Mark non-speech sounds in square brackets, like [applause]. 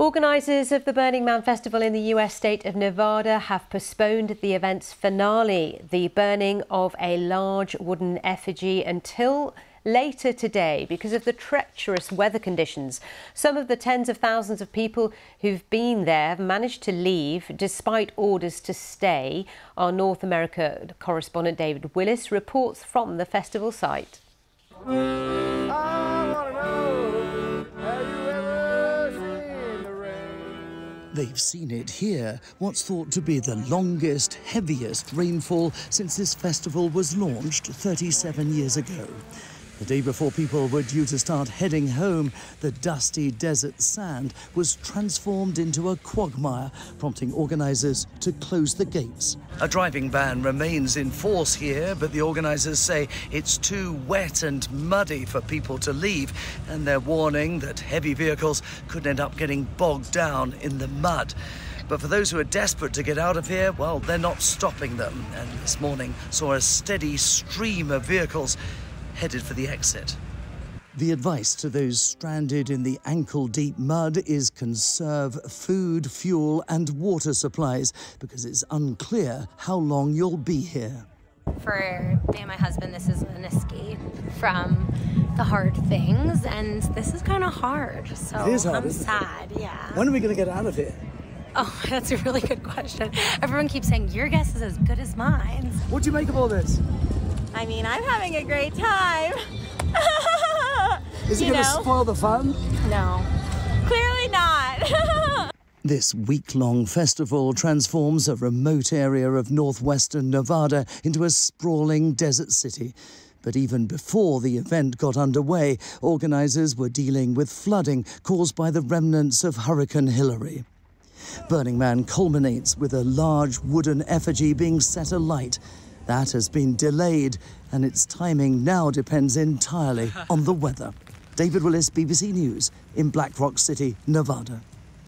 Organisers of the Burning Man Festival in the US state of Nevada have postponed the event's finale, the burning of a large wooden effigy, until later today because of the treacherous weather conditions. Some of the tens of thousands of people who've been there have managed to leave despite orders to stay. Our North America correspondent David Willis reports from the festival site. They've seen it here, what's thought to be the longest, heaviest rainfall since this festival was launched 37 years ago. The day before people were due to start heading home, the dusty desert sand was transformed into a quagmire, prompting organisers to close the gates. A driving ban remains in force here, but the organisers say it's too wet and muddy for people to leave, and they're warning that heavy vehicles could end up getting bogged down in the mud. But for those who are desperate to get out of here, well, they're not stopping them. And this morning saw a steady stream of vehicles headed for the exit. The advice to those stranded in the ankle deep mud is conserve food, fuel, and water supplies because it's unclear how long you'll be here. For me and my husband, this is an escape from the hard things, and this is kind of hard. So it is hard, I'm sad, it? yeah. When are we going to get out of here? Oh, [laughs] that's a really good question. Everyone keeps saying your guess is as good as mine. What do you make of all this? I mean, I'm having a great time. [laughs] Is it going to spoil the fun? No, clearly not. [laughs] This week long festival transforms a remote area of northwestern Nevada into a sprawling desert city. But even before the event got underway, organisers were dealing with flooding caused by the remnants of Hurricane Hilary. Burning Man culminates with a large wooden effigy being set alight that has been delayed, and its timing now depends entirely [laughs] on the weather. David Willis, BBC News, in Black Rock City, Nevada.